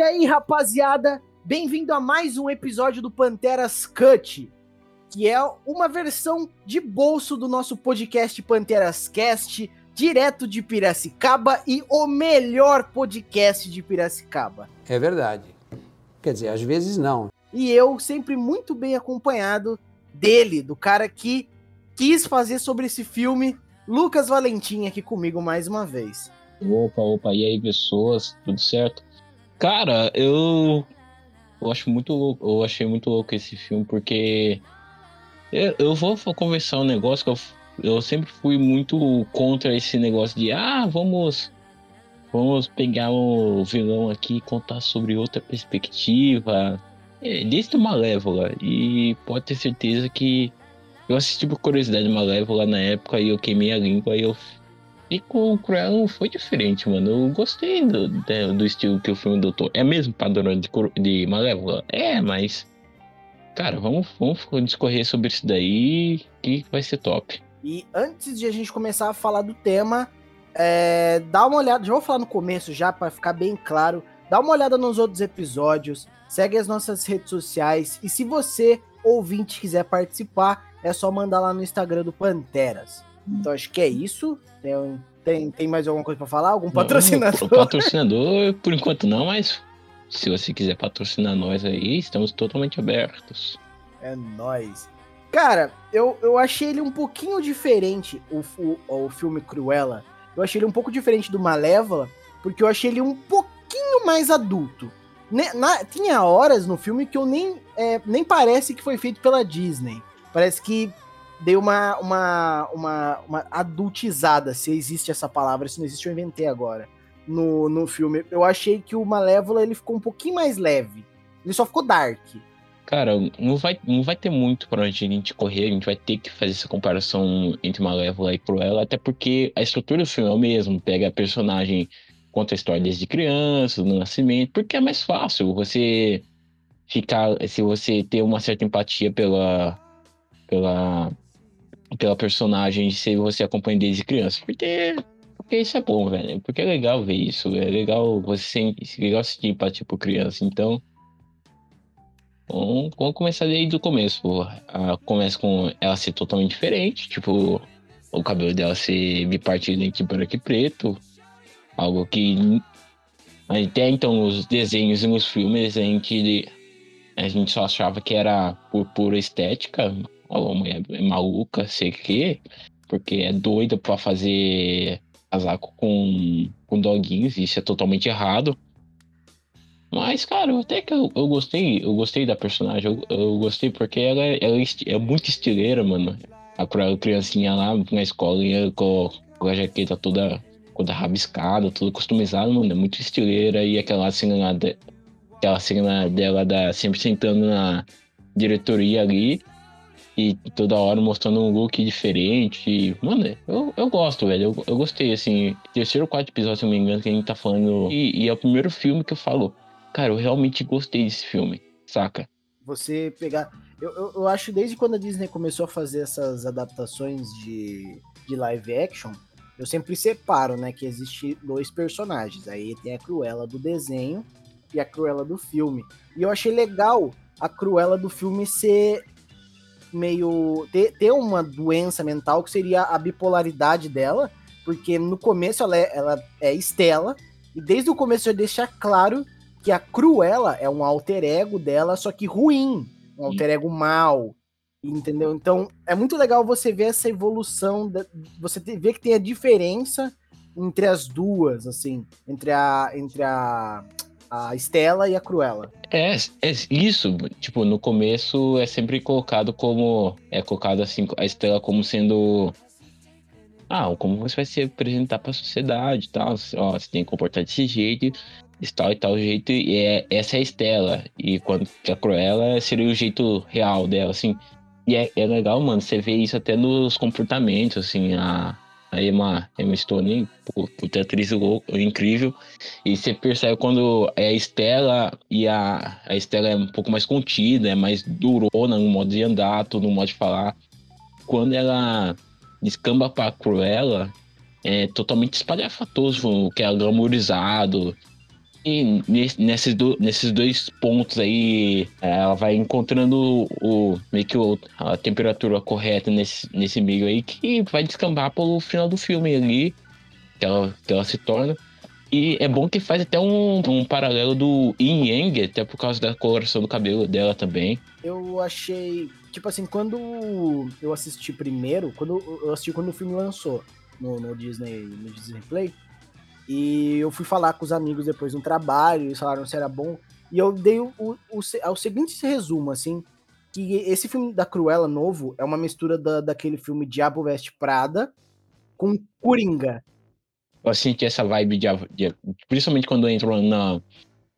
E aí, rapaziada, bem-vindo a mais um episódio do Panteras Cut, que é uma versão de bolso do nosso podcast Panteras Cast, direto de Piracicaba e o melhor podcast de Piracicaba. É verdade. Quer dizer, às vezes não. E eu sempre muito bem acompanhado dele, do cara que quis fazer sobre esse filme, Lucas Valentim aqui comigo mais uma vez. Opa, opa, e aí pessoas, tudo certo? Cara, eu eu acho muito louco, eu achei muito louco esse filme porque eu, eu vou conversar um negócio que eu, eu sempre fui muito contra esse negócio de ah, vamos vamos pegar o vilão aqui e contar sobre outra perspectiva. É, desde o Malévola. E pode ter certeza que eu assisti por curiosidade Malévola na época e eu queimei a língua e eu e com o não foi diferente, mano. Eu gostei do, do estilo que o filme adotou. É mesmo padrão de, de Malévola? É, mas. Cara, vamos, vamos discorrer sobre isso daí que vai ser top. E antes de a gente começar a falar do tema, é, dá uma olhada. Já vou falar no começo já, para ficar bem claro. Dá uma olhada nos outros episódios. Segue as nossas redes sociais. E se você, ouvinte, quiser participar, é só mandar lá no Instagram do Panteras. Então acho que é isso. Tem, tem, tem mais alguma coisa para falar? Algum patrocinador? Não, patrocinador, por enquanto não, mas se você quiser patrocinar nós aí, estamos totalmente abertos. É nós. Cara, eu, eu achei ele um pouquinho diferente, o, o, o filme Cruella. Eu achei ele um pouco diferente do Malévola, porque eu achei ele um pouquinho mais adulto. Na, tinha horas no filme que eu nem, é, nem parece que foi feito pela Disney. Parece que deu uma, uma, uma, uma adultizada, se existe essa palavra, se não existe, eu inventei agora. No, no filme. Eu achei que o Malévola ele ficou um pouquinho mais leve. Ele só ficou dark. Cara, não vai, não vai ter muito pra onde a gente correr, a gente vai ter que fazer essa comparação entre Malévola e Cruella, até porque a estrutura do filme é o mesmo, pega a personagem, conta a história desde criança, do nascimento, porque é mais fácil você ficar, se você ter uma certa empatia pela, pela pela personagem se você acompanha desde criança. Porque, porque isso é bom, velho. Porque é legal ver isso. É legal você é legal sentir empatia por criança. Então. Vamos, vamos começar desde o começo. Começa com ela ser totalmente diferente. Tipo, o cabelo dela ser bipartido entre branco e preto. Algo que. Até então, nos desenhos e nos filmes, a gente, a gente só achava que era por pura estética a mulher é maluca, sei que, porque é doida para fazer casaco com, com doguinhos, isso é totalmente errado. Mas, cara, até que eu, eu gostei, eu gostei da personagem, eu, eu gostei porque ela, ela é, é muito estileira, mano. A criancinha lá na escola com, com a jaqueta toda, toda rabiscada, toda customizada, mano, é muito estileira. E aquela cena, aquela cena dela da, sempre sentando na diretoria ali, e toda hora mostrando um look diferente. Mano, eu, eu gosto, velho. Eu, eu gostei, assim. Terceiro ou quarto episódio, se não me engano, que a gente tá falando. E, e, é o primeiro filme que eu falo. Cara, eu realmente gostei desse filme, saca? Você pegar. Eu, eu, eu acho desde quando a Disney começou a fazer essas adaptações de, de live action, eu sempre separo, né? Que existe dois personagens. Aí tem a Cruella do desenho e a Cruella do filme. E eu achei legal a Cruella do filme ser meio. ter, ter uma doença mental que seria a bipolaridade dela, porque no começo ela é, ela é Estela, e desde o começo já deixa claro que a Cruella é um alter ego dela, só que ruim, um alter ego mal, entendeu? Então é muito legal você ver essa evolução, você ver que tem a diferença entre as duas, assim, entre a entre a a Estela e a Cruella. É, é isso, tipo, no começo é sempre colocado como. É colocado assim, a Estela como sendo. Ah, como você vai se apresentar para a sociedade e tal. Ó, você tem que comportar desse jeito, de tal e tal jeito. E é, essa é a Estela. E quando a Cruella seria o jeito real dela, assim. E é, é legal, mano, você vê isso até nos comportamentos, assim, a, a Emma, Emma Stone, puta atriz incrível. E você percebe quando é a Estela e a, a Estela é um pouco mais contida, é mais durona no modo de andar, no modo de falar. Quando ela descamba pra Cruella, é totalmente espalhafatoso, que é glamourizado. E nesses, do, nesses dois pontos aí, ela vai encontrando o, meio que o, a temperatura correta nesse, nesse meio aí, que vai descambar pelo final do filme ali, que ela, que ela se torna. E é bom que faz até um, um paralelo do Yin Yang, até por causa da coloração do cabelo dela também. Eu achei, tipo assim, quando eu assisti primeiro, quando eu assisti quando o filme lançou no, no Disney, no Disney Play, e eu fui falar com os amigos depois no trabalho, eles falaram se era bom. E eu dei o, o, o, o seguinte resumo, assim, que esse filme da Cruella novo é uma mistura da, daquele filme Diabo Veste Prada com Coringa. Eu senti essa vibe de, de principalmente quando entrou na, no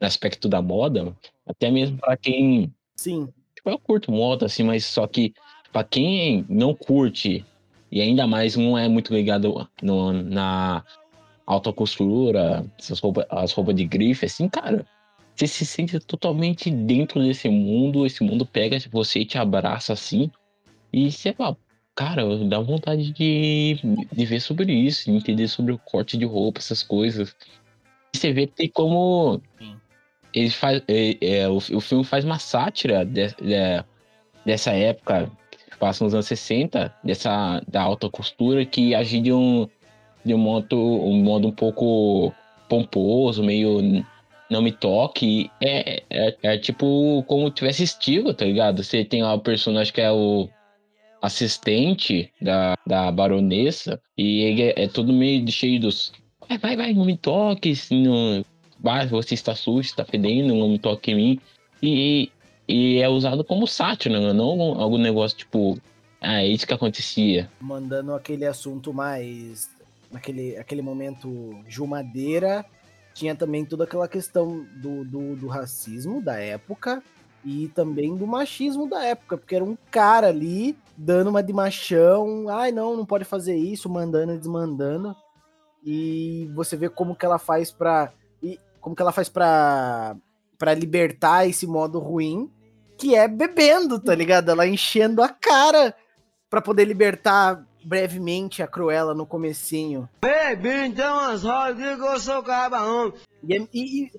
aspecto da moda, até mesmo para quem. Sim. Tipo, eu curto moda, assim, mas só que para quem não curte e ainda mais não é muito ligado no, na alta costura, essas roupas, as roupas de grife, assim, cara, você se sente totalmente dentro desse mundo, esse mundo pega você e te abraça assim, e você fala, cara, dá vontade de, de ver sobre isso, entender sobre o corte de roupa, essas coisas. E você vê que como ele faz, é, é, o, o filme faz uma sátira de, de, dessa época, que passa nos anos 60, dessa, da alta costura, que agiam de um modo, um modo um pouco pomposo, meio não me toque. É, é, é tipo como tivesse estilo, tá ligado? Você tem lá o personagem que é o assistente da, da baronesa e ele é, é todo meio cheio dos. Vai, vai, vai, não me toque, não, vai, você está sujo, está fedendo, não me toque em mim. E, e é usado como sátira, não algum negócio tipo. Ah, é isso que acontecia. Mandando aquele assunto mais naquele aquele momento Jumadeira, tinha também toda aquela questão do, do, do, racismo da época e também do machismo da época, porque era um cara ali dando uma de machão, ai não, não pode fazer isso, mandando e desmandando. E você vê como que ela faz pra. E como que ela faz pra, pra libertar esse modo ruim, que é bebendo, tá ligado? Ela enchendo a cara pra poder libertar brevemente a Cruella no comecinho. Baby, então as rodas que eu sou cabarão. E, e, e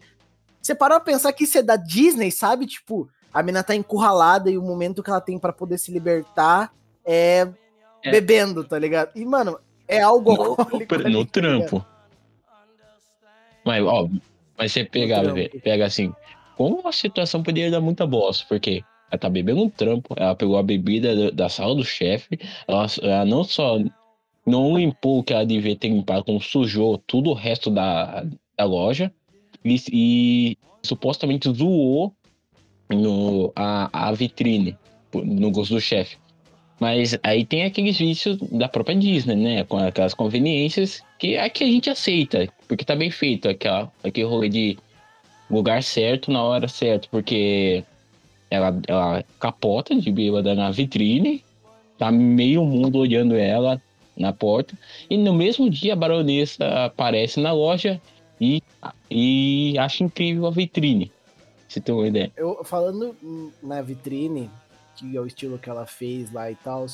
você parou a pensar que isso é da Disney, sabe? Tipo, a mina tá encurralada e o momento que ela tem para poder se libertar é, é, bebendo, tá ligado? E, mano, é algo no, alcoólico. No, no tá trampo. Mas, ó, mas você pega, pega assim, como a situação poderia dar muita bosta, porque ela tá bebendo um trampo, ela pegou a bebida da sala do chefe, ela, ela, não só não limpou o que ela devia ter limpado, como sujou tudo o resto da, da loja e, e supostamente zoou no, a, a vitrine no gosto do chefe. Mas aí tem aqueles vícios da própria Disney, né? Com aquelas conveniências que é que a gente aceita, porque tá bem feito aquela, aquele rolê de lugar certo na hora certa, porque ela, ela capota de bêbada na vitrine, tá meio mundo olhando ela na porta, e no mesmo dia a baronesa aparece na loja e, e acha incrível a vitrine. Se tem uma ideia. Eu, falando na vitrine, que é o estilo que ela fez lá e tal,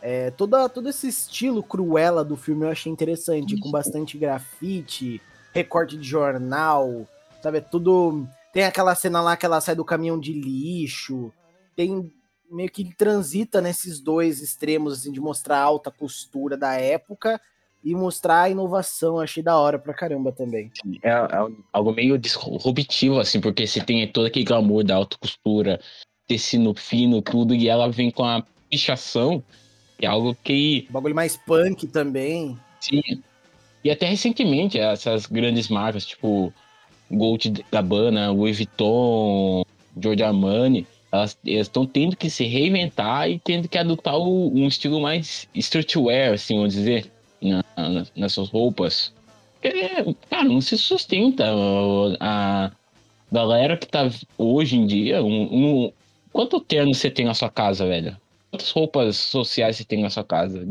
é, toda, todo esse estilo cruela do filme eu achei interessante, com bastante grafite, recorte de jornal, sabe? É tudo tem aquela cena lá que ela sai do caminhão de lixo. Tem meio que transita nesses dois extremos, assim, de mostrar a alta costura da época e mostrar a inovação. Achei da hora pra caramba também. É, é algo meio disruptivo, assim, porque você tem todo aquele glamour da alta costura, tecido fino, tudo, e ela vem com a pichação, é algo que. O bagulho mais punk também. Sim. E até recentemente, essas grandes marcas, tipo Gold Gabbana, Louis Vuitton, Giorgio Armani, elas estão tendo que se reinventar e tendo que adotar o, um estilo mais streetwear, assim, vamos dizer, na, na, nas suas roupas. Porque, cara, não se sustenta. A galera que tá hoje em dia, um, um, quanto terno você tem na sua casa, velho? Quantas roupas sociais você tem na sua casa?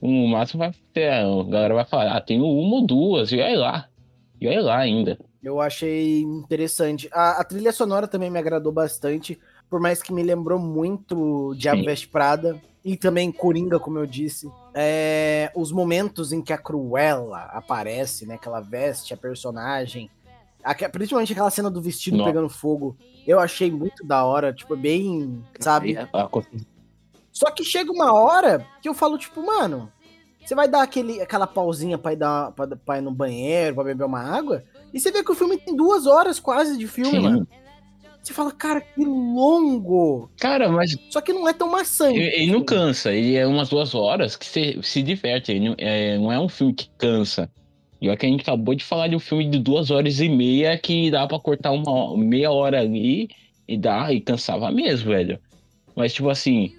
No máximo vai ter, a galera vai falar, ah, tenho uma ou duas, e olha lá. E olha lá ainda. Eu achei interessante. A, a, trilha sonora também me agradou bastante, por mais que me lembrou muito Diabo Veste Prada e também Coringa, como eu disse. É, os momentos em que a Cruella aparece, né, que ela veste a personagem, Aque- Principalmente aquela cena do vestido Nossa. pegando fogo. Eu achei muito da hora, tipo, bem, sabe? A- a- Só que chega uma hora que eu falo, tipo, mano, você vai dar aquele, aquela pausinha pra ir, dar, pra, pra ir no banheiro, pra beber uma água, e você vê que o filme tem duas horas quase de filme, Sim. mano. Você fala, cara, que longo. Cara, mas Só que não é tão maçante. ele, ele não cansa. Ele é umas duas horas que você se diverte. Ele não é, não é um filme que cansa. E olha que a gente acabou de falar de um filme de duas horas e meia que dá pra cortar uma meia hora ali e dá e cansava mesmo, velho. Mas, tipo assim,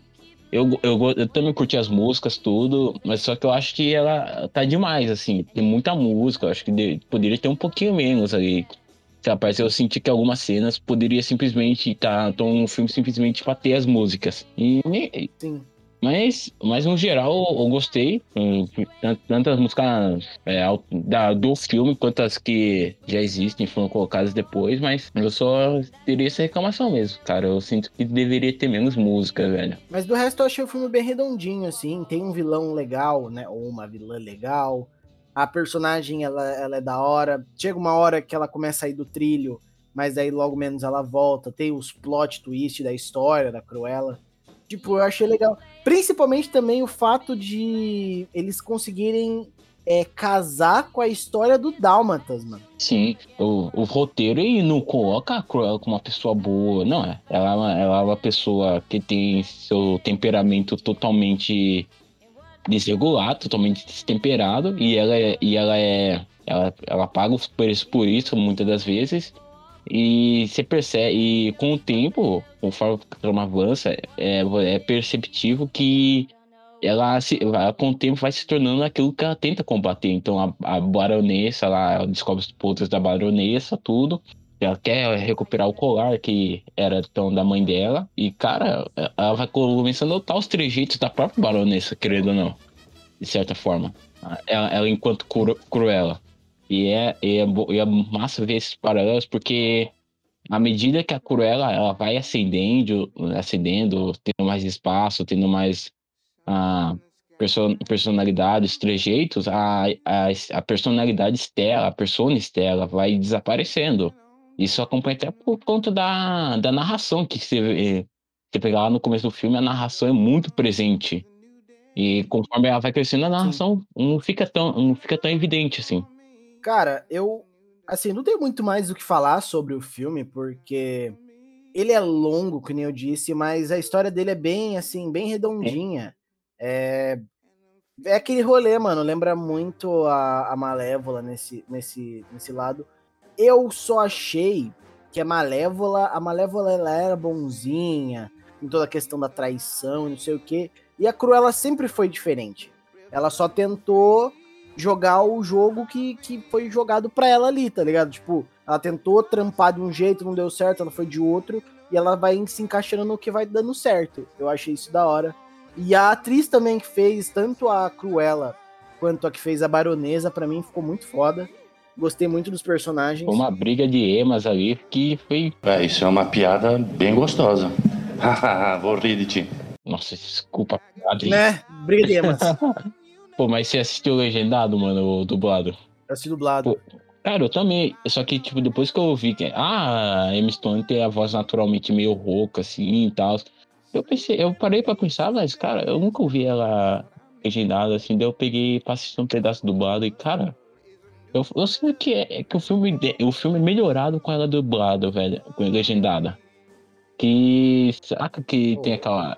eu, eu, eu também curti as músicas, tudo, mas só que eu acho que ela tá demais, assim. Tem muita música, eu acho que de- poderia ter um pouquinho menos ali. Sei eu senti que algumas cenas poderia simplesmente estar tá, um filme simplesmente pra ter as músicas. E- Sim. Mas, mas no geral eu gostei. hum, Tanto, as músicas é, da, do filme quanto as que já existem foram colocadas depois, mas eu só teria essa reclamação mesmo, cara. Eu sinto que deveria ter menos música, velho. Mas do resto eu achei o filme bem redondinho, assim. Tem um vilão legal, né? Ou uma vilã legal. A personagem, ela, ela é da hora. Chega uma hora que ela começa a ir do trilho, mas aí logo menos ela volta. Tem os plot twist da história da Cruella. Tipo, eu achei legal. Principalmente também o fato de eles conseguirem é, casar com a história do Dálmatas, mano. Sim, o, o roteiro ele não coloca a Cruella como uma pessoa boa, não é. Ela, é ela é uma pessoa que tem seu temperamento totalmente desregular, totalmente destemperado, e ela é. E ela, é ela, ela paga os preços por isso, muitas das vezes. E você percebe, e com o tempo, conforme o trama avança, é, é perceptível que ela, se, com o tempo vai se tornando aquilo que ela tenta combater. Então a, a baronessa lá, ela descobre os pontos da baronessa, tudo. Ela quer recuperar o colar que era tão da mãe dela. E, cara, ela vai começando a notar os trejeitos da própria baronessa, querendo ou não. De certa forma. Ela, ela enquanto cru, cruela. E é, e, é, e é massa ver esses paralelos, porque à medida que a Cruella ela vai ascendendo, ascendendo, tendo mais espaço, tendo mais ah, perso- personalidades, trejeitos, a, a, a personalidade Stella, a persona Stella vai desaparecendo. Isso acompanha até por conta da, da narração que você, você pegar lá no começo do filme, a narração é muito presente. E conforme ela vai crescendo, a narração não fica tão, não fica tão evidente assim. Cara, eu. Assim, não tenho muito mais o que falar sobre o filme, porque ele é longo, nem eu disse, mas a história dele é bem, assim, bem redondinha. É, é aquele rolê, mano. Lembra muito a, a Malévola nesse, nesse, nesse lado. Eu só achei que a Malévola, a Malévola ela era bonzinha, em toda a questão da traição não sei o quê. E a Cruella sempre foi diferente. Ela só tentou jogar o jogo que, que foi jogado pra ela ali, tá ligado? Tipo, ela tentou trampar de um jeito, não deu certo, ela foi de outro, e ela vai se encaixando no que vai dando certo. Eu achei isso da hora. E a atriz também que fez tanto a Cruella quanto a que fez a Baronesa, pra mim ficou muito foda. Gostei muito dos personagens. Foi uma briga de emas ali que foi. É, isso é uma piada bem gostosa. Hahaha, Vou rir de ti. Nossa, desculpa a piada. hein? Né? Briga de emas. Pô, mas você assistiu legendado, mano, o dublado? Eu assisti dublado. Cara, eu também. Só que, tipo, depois que eu ouvi que. Ah, a Emma Stone tem a voz naturalmente meio rouca, assim e tal. Eu pensei, eu parei pra pensar, mas, cara, eu nunca ouvi ela legendada, assim. Daí eu peguei pra assistir um pedaço dublado e, cara. Eu, eu sinto que, é, que o, filme, o filme é melhorado com ela dublada, velho. Com legendada. Que. Saca que tem aquela.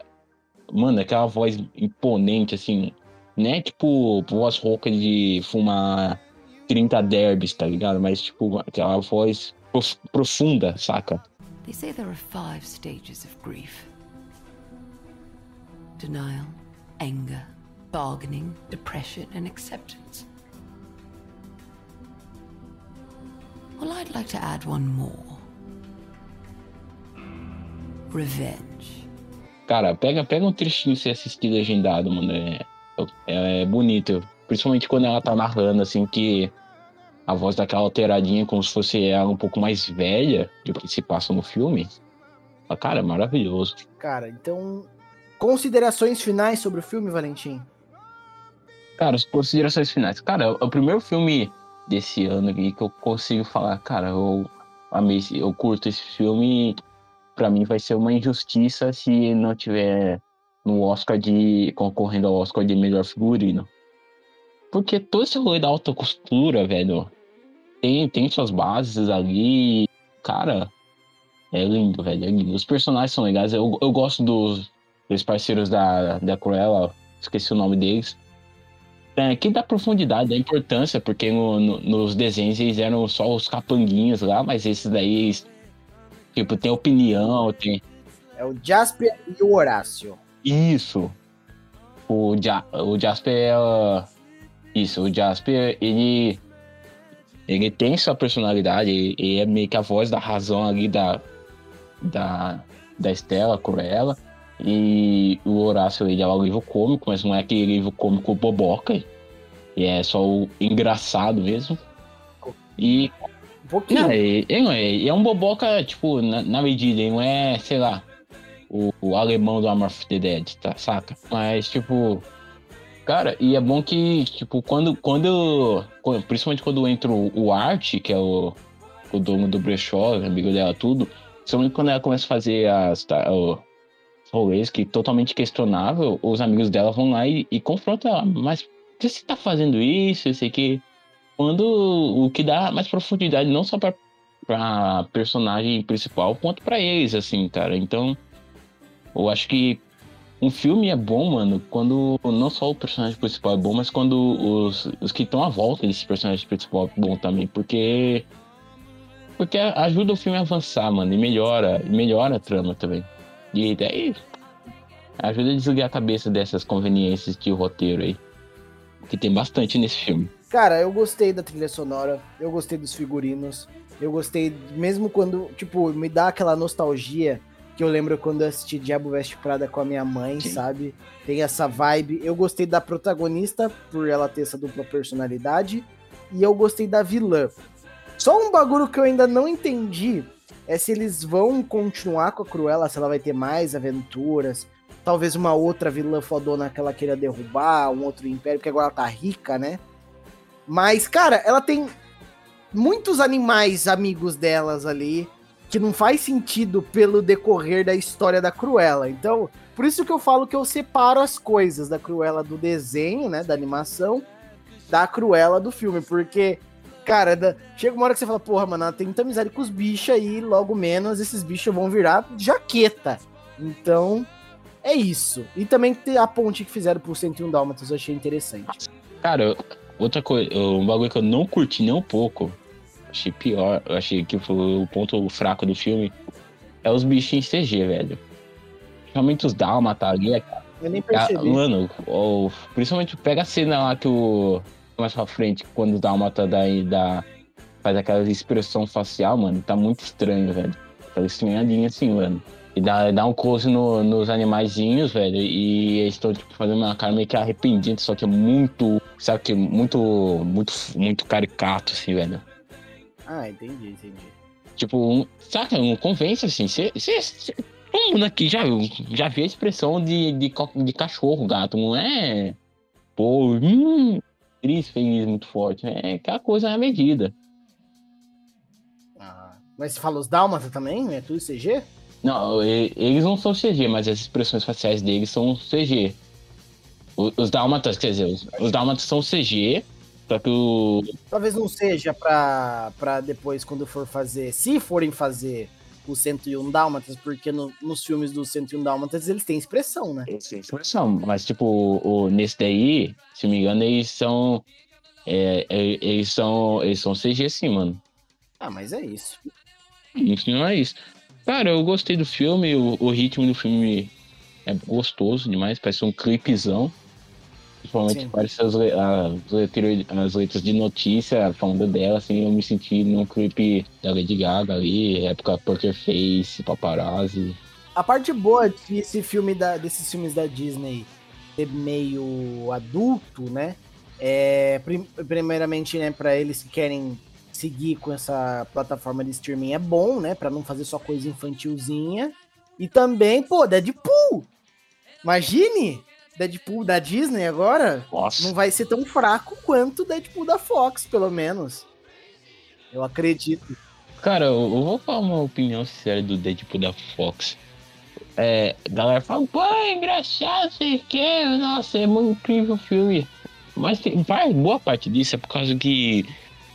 Mano, aquela voz imponente, assim. Né? Tipo, voz rouca de fumar 30 derbys, tá ligado? Mas, tipo, aquela voz prof- profunda, saca? They say there are five stages of grief denial, anger, bargaining, depression, and acceptance. Well, I'd like to add one more revenge. Cara, pega, pega um trechinho se assistir legendado, mano. É, é, é bonito. Principalmente quando ela tá narrando, assim, que a voz daquela alteradinha, como se fosse ela um pouco mais velha do que se passa no filme. Ah, Cara, é maravilhoso. Cara, então. Considerações finais sobre o filme, Valentim? Cara, as considerações finais. Cara, é o primeiro filme desse ano aqui que eu consigo falar, cara, eu amei, eu curto esse filme. Pra mim vai ser uma injustiça se não tiver no Oscar de concorrendo ao Oscar de melhor figurino. Porque todo esse rolê da alta costura, velho, tem, tem suas bases ali. Cara, é lindo, velho. É lindo. Os personagens são legais. Eu, eu gosto dos, dos parceiros da, da Cruella, esqueci o nome deles. É, que dá profundidade, dá importância, porque no- no- nos desenhos eles eram só os capanguinhos lá, mas esses daí, tipo, tem opinião, tem. É o Jasper e o Horácio. Isso. O, ja, o Jasper é. Isso, o Jasper, ele. Ele tem sua personalidade, ele, é meio que a voz da razão ali da. Da, da Estela, Cruella. E o Horácio, ele é o livro cômico, mas não é aquele livro cômico boboca. E é só o engraçado mesmo. E Um não, ele, ele é, ele é um boboca, tipo, na, na medida, ele não é, sei lá, o, o alemão do Arm of the Dead, tá, saca? Mas, tipo, cara, e é bom que, tipo, quando, quando, principalmente quando entra o, Art, que é o, o dono do brechó, amigo dela, tudo, principalmente quando ela começa a fazer as, tá, o- rolês que totalmente questionável, os amigos dela vão lá e, e confrontam ela, mas você tá fazendo isso, sei que quando o que dá mais profundidade não só pra, pra personagem principal, quanto pra eles, assim, cara. Então, eu acho que um filme é bom, mano, quando não só o personagem principal é bom, mas quando os, os que estão à volta desse personagem principal é bom também, porque porque ajuda o filme a avançar, mano, e melhora, melhora a trama também. E daí ajuda a desligar a cabeça dessas conveniências de roteiro aí, que tem bastante nesse filme. Cara, eu gostei da trilha sonora, eu gostei dos figurinos, eu gostei, mesmo quando, tipo, me dá aquela nostalgia que eu lembro quando eu assisti Diabo Veste Prada com a minha mãe, Sim. sabe? Tem essa vibe. Eu gostei da protagonista, por ela ter essa dupla personalidade, e eu gostei da vilã. Só um bagulho que eu ainda não entendi é se eles vão continuar com a Cruella, se ela vai ter mais aventuras, talvez uma outra vilã fodona que ela queira derrubar, um outro império, porque agora ela tá rica, né? Mas, cara, ela tem muitos animais amigos delas ali que não faz sentido pelo decorrer da história da Cruella. Então, por isso que eu falo que eu separo as coisas da Cruella do desenho, né, da animação, da Cruella do filme, porque cara, da- chega uma hora que você fala, porra, mano, ela tem muita amizade com os bichos aí, logo menos esses bichos vão virar jaqueta. Então, é isso. E também a ponte que fizeram pro 101 Dálmatas, eu achei interessante. Cara, outra coisa, um bagulho que eu não curti nem um pouco, achei pior, eu achei que foi o ponto fraco do filme, é os bichinhos CG, velho. Principalmente os Dálmata ali, é, Eu nem ah, percebi. mano, o- principalmente pega a cena lá que o. Mais pra frente, quando o Dálmata daí dá. Faz aquela expressão facial, mano, tá muito estranho, velho. Tá estranhadinho assim, mano. E dá, dá um close no- nos animaizinhos, velho, e eles estão tipo, fazendo uma cara meio que arrependida, só que é muito, sabe que muito, muito, muito caricato, assim, velho. Ah, entendi, entendi. Tipo, um, saca, não convence, assim, cê, cê, cê- todo mundo aqui já, já viu a expressão de, de, de cachorro, gato, não é, pô, hum, triste, feliz, muito forte, é aquela coisa na medida. Ah, mas você fala os Dálmata também? É tudo CG? Não, eles não são CG, mas as expressões faciais deles são CG. Os dálmatas, quer dizer, os, os dálmatas são CG, só que o. Talvez não seja pra, pra depois, quando for fazer, se forem fazer o 101 Dálmatas, porque no- nos filmes do 101 Dálmatas eles têm expressão, né? expressão, mas tipo, o, o- nesse daí, se me engano, eles são. é, é, eles são. Eles são CG sim, mano. Ah, mas é isso. Isso não é isso. Cara, eu gostei do filme, o, o ritmo do filme é gostoso demais, parece um clipezão. Principalmente parece as, as, letras, as letras de notícia falando dela, assim, eu me senti num clipe da Lady Gaga ali, época Poker Face, paparazzi. A parte boa desse filme da, desses filmes da Disney ser meio adulto, né? É, prim- primeiramente, né, para eles que querem seguir com essa plataforma de streaming é bom, né, Pra não fazer só coisa infantilzinha. E também, pô, Deadpool. Imagine Deadpool da Disney agora Nossa. não vai ser tão fraco quanto o Deadpool da Fox, pelo menos. Eu acredito. Cara, eu, eu vou falar uma opinião sincera do Deadpool da Fox. É, a galera fala, pô, é engraçado, sei que, nossa, é muito incrível o filme. Mas tem, boa parte disso é por causa que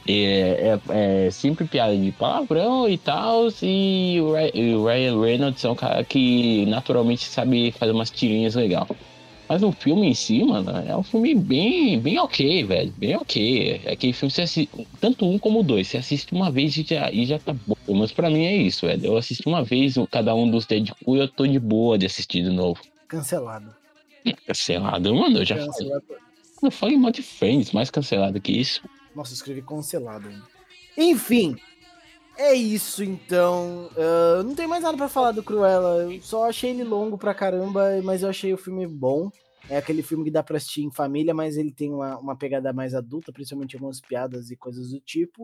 é, é- é sempre piada de palavrão e tal, e e o Ryan Reynolds é um cara que naturalmente sabe fazer umas tirinhas legal. Mas o filme em si, mano, é um filme bem, bem ok, velho. Bem ok. É aquele filme que você assiste, tanto um como dois. Você assiste uma vez e já, e já tá bom. Mas pra mim é isso, velho. Eu assisti uma vez cada um dos Deadpool e eu tô de boa de assistir de novo. Cancelado. Cancelado, mano. Eu já falei. Cancelado. Eu falei mal de Friends, mais cancelado que isso. Nossa, eu escrevi cancelado. Enfim, é isso então. Ah, não tem mais nada pra falar do Cruella. Eu só achei ele longo pra caramba, mas eu achei o filme bom. É aquele filme que dá pra assistir em família, mas ele tem uma, uma pegada mais adulta, principalmente algumas piadas e coisas do tipo.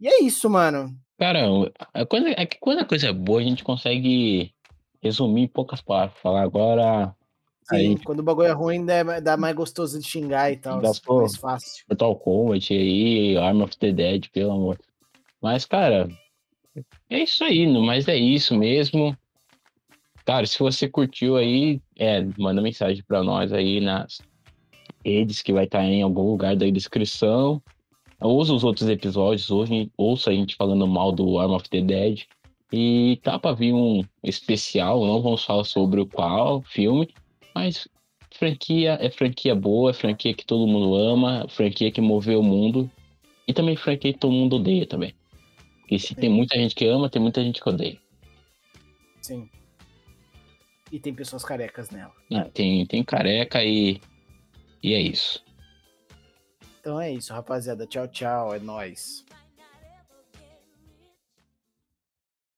E é isso, mano. Cara, é quando, é que quando a coisa é boa, a gente consegue resumir em poucas palavras. Falar agora. Sim, Aí- quando o bagulho é ruim, dá, dá mais gostoso de xingar e tal. Dá, pô. mais fácil. Mortal Kombat aí, Arm of the Dead, pelo amor. Mas, cara, é isso aí, mas é isso mesmo. Cara, se você curtiu aí, é, manda mensagem pra nós aí nas redes que vai estar em algum lugar da descrição. Ouça os outros episódios, hoje, ouça a gente falando mal do Arm of the Dead. E tá pra vir um especial, não vamos falar sobre o qual filme, mas franquia é franquia boa, é franquia que todo mundo ama, franquia que moveu o mundo. E também franquia que todo mundo odeia também. Porque se tem muita gente que ama, tem muita gente que odeia. Sim. E tem pessoas carecas nela. Ah, tem, tem careca e. E é isso. Então é isso, rapaziada. Tchau, tchau. É nóis.